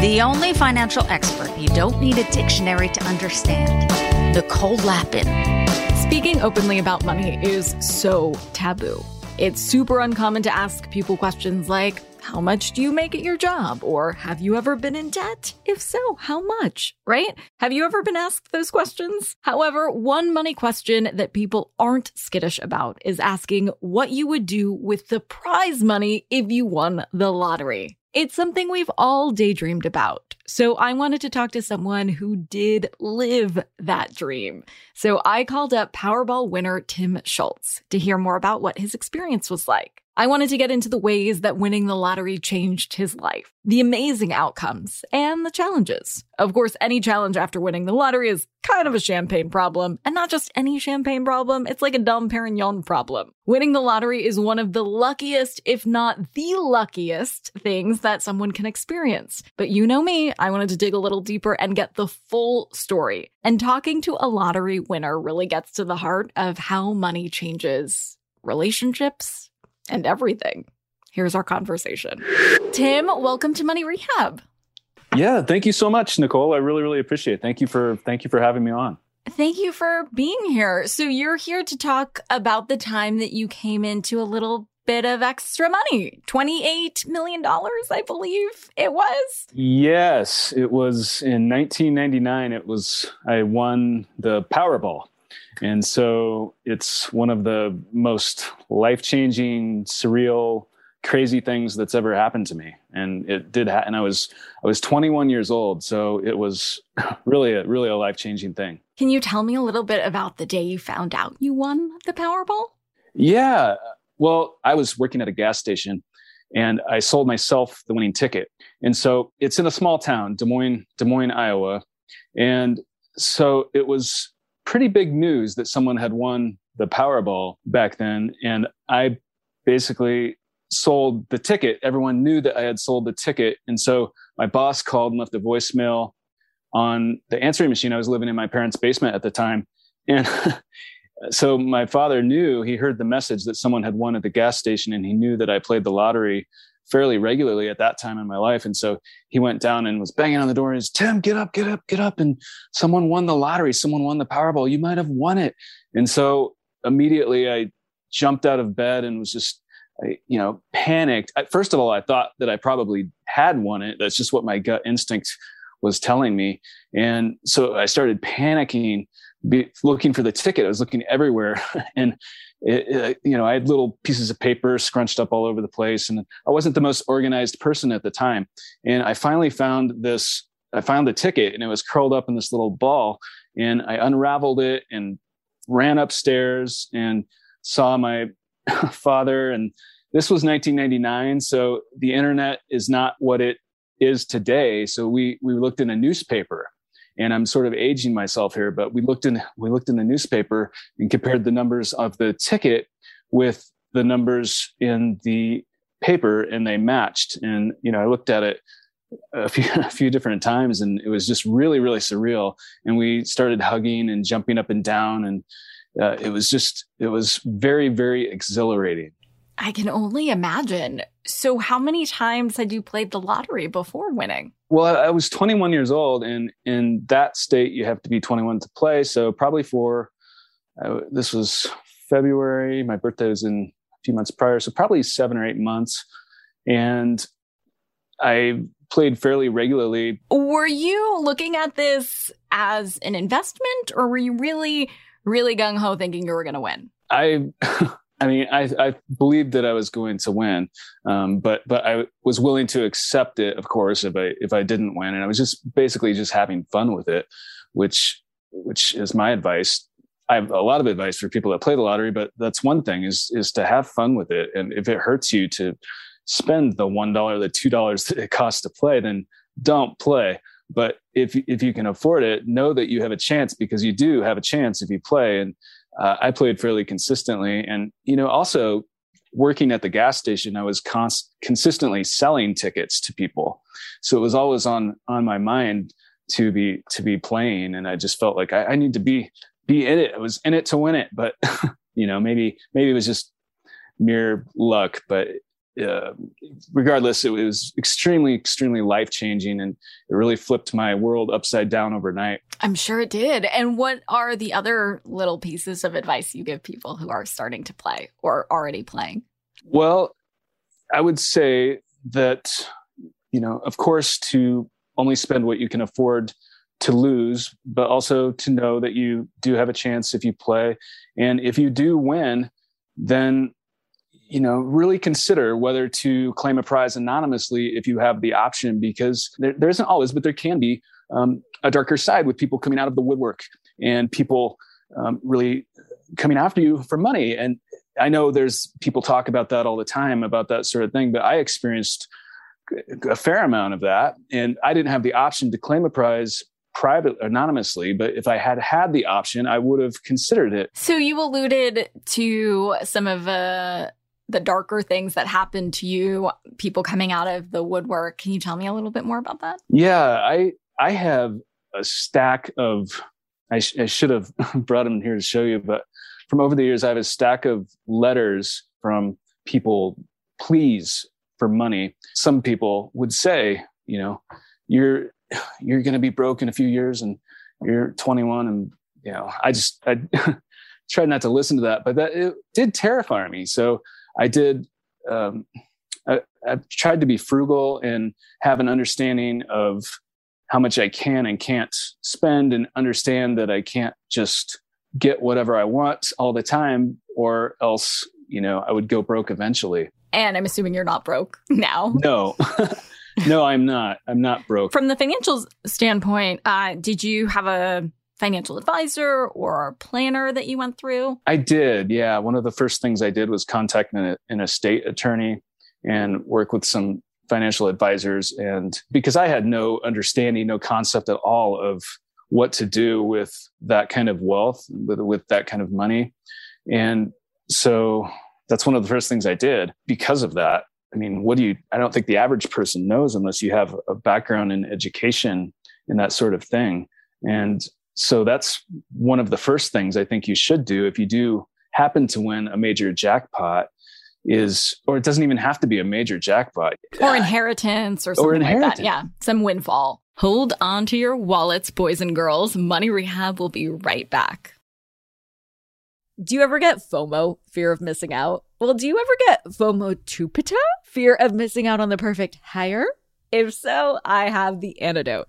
The only financial expert you don't need a dictionary to understand. Nicole Lapin. Speaking openly about money is so taboo. It's super uncommon to ask people questions like, How much do you make at your job? Or Have you ever been in debt? If so, how much? Right? Have you ever been asked those questions? However, one money question that people aren't skittish about is asking what you would do with the prize money if you won the lottery. It's something we've all daydreamed about. So I wanted to talk to someone who did live that dream. So I called up Powerball winner Tim Schultz to hear more about what his experience was like. I wanted to get into the ways that winning the lottery changed his life, the amazing outcomes, and the challenges. Of course, any challenge after winning the lottery is kind of a champagne problem, and not just any champagne problem, it's like a Dom Perignon problem. Winning the lottery is one of the luckiest, if not the luckiest, things that someone can experience. But you know me, I wanted to dig a little deeper and get the full story. And talking to a lottery winner really gets to the heart of how money changes relationships and everything. Here's our conversation. Tim, welcome to Money Rehab. Yeah, thank you so much, Nicole. I really, really appreciate it. Thank you for thank you for having me on. Thank you for being here. So you're here to talk about the time that you came into a little bit of extra money. $28 million, I believe it was. Yes, it was in 1999. It was I won the Powerball. And so it's one of the most life-changing, surreal, crazy things that's ever happened to me. And it did ha- and I was I was 21 years old, so it was really a really a life-changing thing. Can you tell me a little bit about the day you found out you won the Powerball? Yeah. Well, I was working at a gas station and I sold myself the winning ticket. And so it's in a small town, Des Moines, Des Moines, Iowa. And so it was pretty big news that someone had won the Powerball back then. And I basically sold the ticket. Everyone knew that I had sold the ticket. And so my boss called and left a voicemail on the answering machine. I was living in my parents' basement at the time. And so my father knew he heard the message that someone had won at the gas station and he knew that I played the lottery fairly regularly at that time in my life. And so he went down and was banging on the door and says, Tim, get up, get up, get up. And someone won the lottery. Someone won the Powerball. You might have won it. And so immediately I jumped out of bed and was just, I, you know, panicked. First of all, I thought that I probably had won it. That's just what my gut instinct was telling me. And so I started panicking, be, looking for the ticket. I was looking everywhere. and it, it, uh, you know, I had little pieces of paper scrunched up all over the place, and I wasn't the most organized person at the time. And I finally found this. I found the ticket, and it was curled up in this little ball. And I unraveled it and ran upstairs and saw my father. And this was 1999, so the internet is not what it is today. So we we looked in a newspaper and I'm sort of aging myself here, but we looked in we looked in the newspaper and compared the numbers of the ticket with the numbers in the paper, and they matched. And you know, I looked at it a few a few different times, and it was just really really surreal. And we started hugging and jumping up and down, and uh, it was just it was very very exhilarating. I can only imagine. So, how many times had you played the lottery before winning? Well, I was 21 years old, and in that state, you have to be 21 to play. So, probably for uh, this was February. My birthday was in a few months prior, so probably seven or eight months. And I played fairly regularly. Were you looking at this as an investment, or were you really, really gung ho thinking you were going to win? I. I mean, I, I believed that I was going to win, um, but but I was willing to accept it, of course, if I if I didn't win, and I was just basically just having fun with it, which which is my advice. I have a lot of advice for people that play the lottery, but that's one thing is is to have fun with it, and if it hurts you to spend the one dollar, the two dollars that it costs to play, then don't play. But if if you can afford it, know that you have a chance because you do have a chance if you play. And uh, I played fairly consistently, and you know also working at the gas station, I was cons- consistently selling tickets to people, so it was always on on my mind to be to be playing, and I just felt like I, I need to be be in it. I was in it to win it, but you know maybe maybe it was just mere luck, but uh, regardless, it was extremely, extremely life changing, and it really flipped my world upside down overnight. I'm sure it did. And what are the other little pieces of advice you give people who are starting to play or already playing? Well, I would say that you know, of course, to only spend what you can afford to lose, but also to know that you do have a chance if you play, and if you do win, then you know, really consider whether to claim a prize anonymously if you have the option, because there, there isn't always, but there can be um, a darker side with people coming out of the woodwork and people um, really coming after you for money. And I know there's people talk about that all the time about that sort of thing, but I experienced a fair amount of that, and I didn't have the option to claim a prize private anonymously but if i had had the option i would have considered it so you alluded to some of uh, the darker things that happened to you, people coming out of the woodwork. Can you tell me a little bit more about that? Yeah, I I have a stack of I, sh- I should have brought them here to show you, but from over the years, I have a stack of letters from people, please for money. Some people would say, you know, you're you're going to be broke in a few years, and you're 21, and you know, I just I tried not to listen to that, but that it did terrify me. So I did. Um, I, I've tried to be frugal and have an understanding of how much I can and can't spend, and understand that I can't just get whatever I want all the time, or else you know I would go broke eventually. And I'm assuming you're not broke now. No. no, I'm not. I'm not broke. From the financial standpoint, uh, did you have a financial advisor or planner that you went through? I did. Yeah. One of the first things I did was contact an, an estate attorney and work with some financial advisors. And because I had no understanding, no concept at all of what to do with that kind of wealth, with, with that kind of money. And so that's one of the first things I did because of that. I mean, what do you, I don't think the average person knows unless you have a background in education and that sort of thing. And so that's one of the first things I think you should do if you do happen to win a major jackpot is or it doesn't even have to be a major jackpot or inheritance or something or inheritance. like that yeah some windfall hold on to your wallets boys and girls money rehab will be right back do you ever get FOMO, fear of missing out? Well, do you ever get FOMO tupita, fear of missing out on the perfect hire? If so, I have the antidote.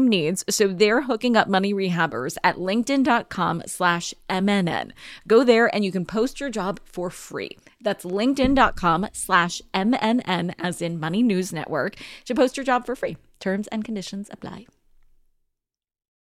needs, so they're hooking up money rehabbers at linkedin.com slash MNN. Go there and you can post your job for free. That's linkedin.com slash MNN as in Money News Network to post your job for free. Terms and conditions apply.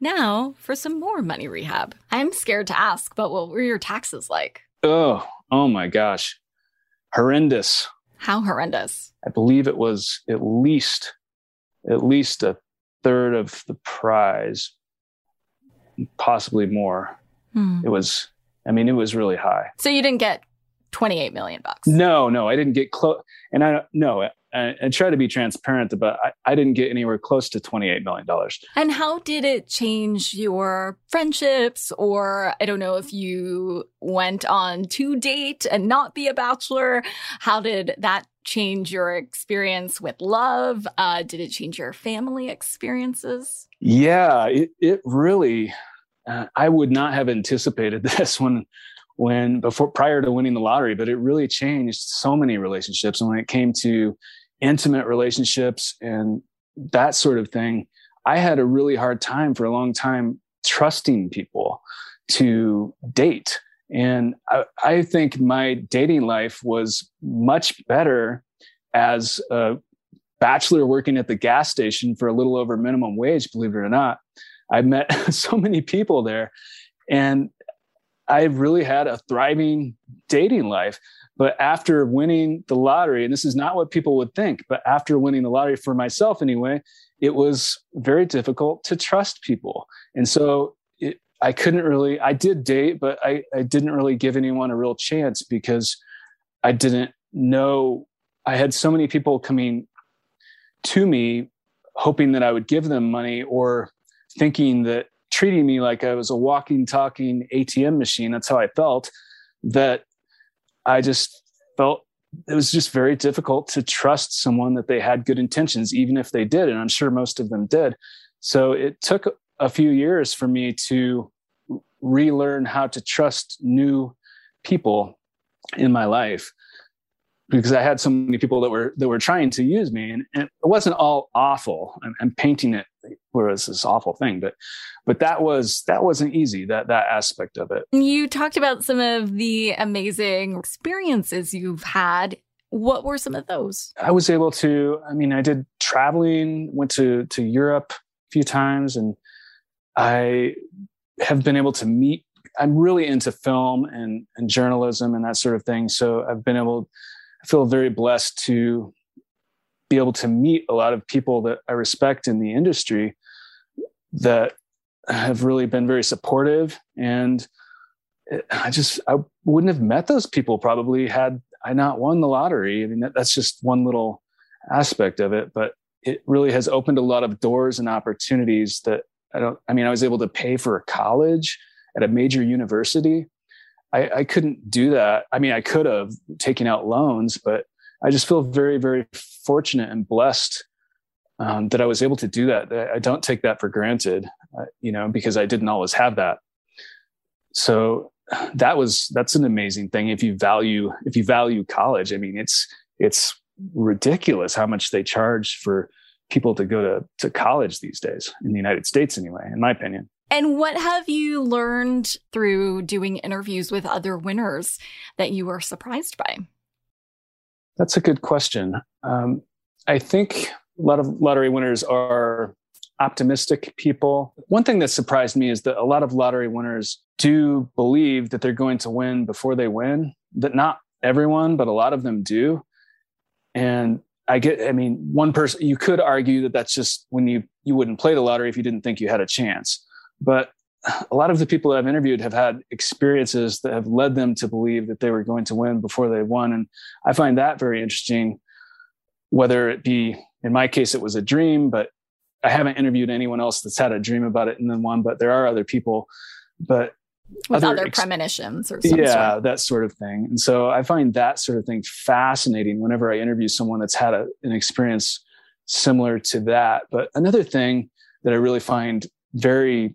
Now for some more money rehab. I'm scared to ask, but what were your taxes like? Oh, oh my gosh. Horrendous. How horrendous? I believe it was at least at least a third of the prize, possibly more. Hmm. It was I mean, it was really high. So you didn't get 28 million bucks. No, no, I didn't get close. And I no, and, and try to be transparent, but I, I didn't get anywhere close to $28 million. And how did it change your friendships? Or I don't know if you went on to date and not be a bachelor. How did that change your experience with love? Uh, did it change your family experiences? Yeah, it, it really, uh, I would not have anticipated this when when before prior to winning the lottery but it really changed so many relationships and when it came to intimate relationships and that sort of thing, I had a really hard time for a long time trusting people to date. And I, I think my dating life was much better as a bachelor working at the gas station for a little over minimum wage, believe it or not. I met so many people there. And I really had a thriving dating life. But after winning the lottery, and this is not what people would think, but after winning the lottery for myself anyway, it was very difficult to trust people. And so it, I couldn't really, I did date, but I, I didn't really give anyone a real chance because I didn't know. I had so many people coming to me hoping that I would give them money or thinking that treating me like I was a walking, talking ATM machine. That's how I felt. That I just felt it was just very difficult to trust someone that they had good intentions, even if they did. And I'm sure most of them did. So it took a few years for me to relearn how to trust new people in my life because I had so many people that were that were trying to use me, and, and it wasn't all awful. I'm, I'm painting it whereas this awful thing, but but that was that wasn't easy. That that aspect of it. You talked about some of the amazing experiences you've had. What were some of those? I was able to. I mean, I did traveling. Went to to Europe a few times, and I have been able to meet I'm really into film and, and journalism and that sort of thing. So I've been able I feel very blessed to be able to meet a lot of people that I respect in the industry that have really been very supportive. And I just, I wouldn't have met those people probably had I not won the lottery. I mean, that, that's just one little aspect of it, but it really has opened a lot of doors and opportunities that I don't, I mean, I was able to pay for a college at a major university I, I couldn't do that. I mean, I could have taken out loans, but I just feel very, very fortunate and blessed um, that I was able to do that. I don't take that for granted, uh, you know, because I didn't always have that. So that was that's an amazing thing. If you value if you value college, I mean, it's it's ridiculous how much they charge for people to go to to college these days in the United States, anyway. In my opinion. And what have you learned through doing interviews with other winners that you were surprised by? That's a good question. Um, I think a lot of lottery winners are optimistic people. One thing that surprised me is that a lot of lottery winners do believe that they're going to win before they win. That not everyone, but a lot of them do. And I get, I mean, one person, you could argue that that's just when you you wouldn't play the lottery if you didn't think you had a chance. But a lot of the people that I've interviewed have had experiences that have led them to believe that they were going to win before they won. And I find that very interesting, whether it be, in my case, it was a dream, but I haven't interviewed anyone else that's had a dream about it and then won, but there are other people. But with other, other ex- premonitions or something. Yeah, sort. that sort of thing. And so I find that sort of thing fascinating whenever I interview someone that's had a, an experience similar to that. But another thing that I really find very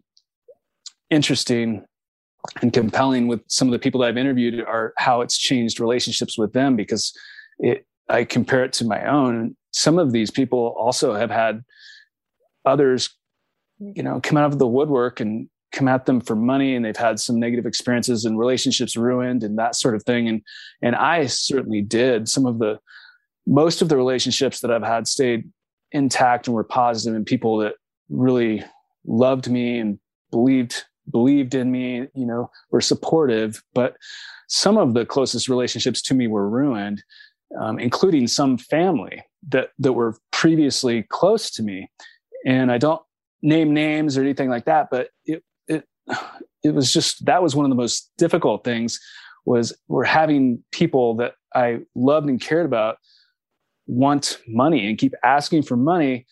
interesting and compelling with some of the people that I've interviewed are how it's changed relationships with them because it I compare it to my own. Some of these people also have had others, you know, come out of the woodwork and come at them for money and they've had some negative experiences and relationships ruined and that sort of thing. And and I certainly did. Some of the most of the relationships that I've had stayed intact and were positive and people that really loved me and believed believed in me, you know, were supportive. But some of the closest relationships to me were ruined, um, including some family that that were previously close to me. And I don't name names or anything like that, but it it it was just that was one of the most difficult things was we're having people that I loved and cared about want money and keep asking for money.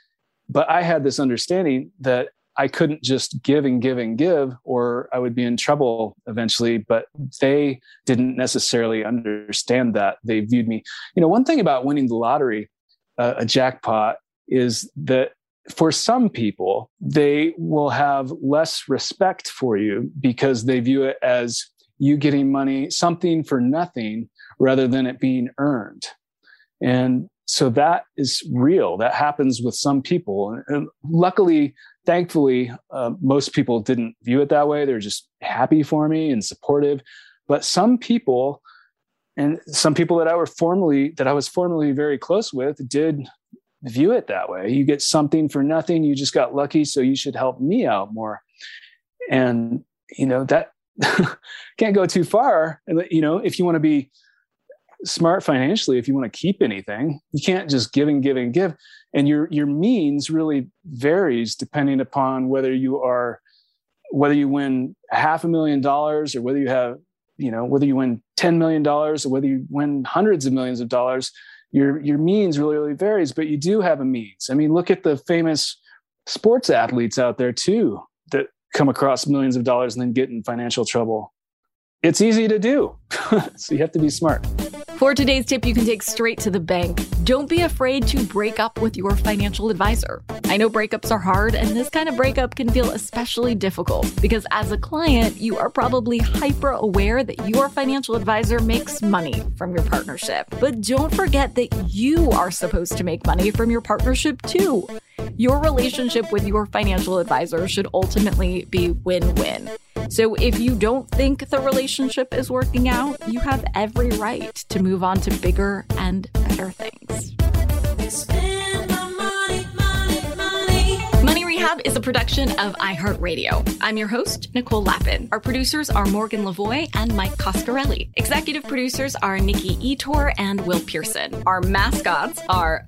But I had this understanding that I couldn't just give and give and give, or I would be in trouble eventually. But they didn't necessarily understand that. They viewed me. You know, one thing about winning the lottery, uh, a jackpot, is that for some people, they will have less respect for you because they view it as you getting money, something for nothing, rather than it being earned. And so that is real. That happens with some people. And luckily, thankfully, uh, most people didn't view it that way. They're just happy for me and supportive. But some people, and some people that I were formerly that I was formerly very close with, did view it that way. You get something for nothing. You just got lucky, so you should help me out more. And you know that can't go too far. And you know, if you want to be smart financially, if you want to keep anything, you can't just give and give and give. And your your means really varies depending upon whether you are whether you win half a million dollars or whether you have you know whether you win 10 million dollars or whether you win hundreds of millions of dollars your your means really really varies but you do have a means. I mean look at the famous sports athletes out there too that come across millions of dollars and then get in financial trouble. It's easy to do. So you have to be smart for today's tip you can take straight to the bank. Don't be afraid to break up with your financial advisor. I know breakups are hard and this kind of breakup can feel especially difficult because as a client you are probably hyper aware that your financial advisor makes money from your partnership. But don't forget that you are supposed to make money from your partnership too. Your relationship with your financial advisor should ultimately be win win. So if you don't think the relationship is working out, you have every right to move on to bigger and better things. Money Rehab is a production of iHeartRadio. I'm your host, Nicole Lapin. Our producers are Morgan Lavoie and Mike Coscarelli. Executive producers are Nikki Ettore and Will Pearson. Our mascots are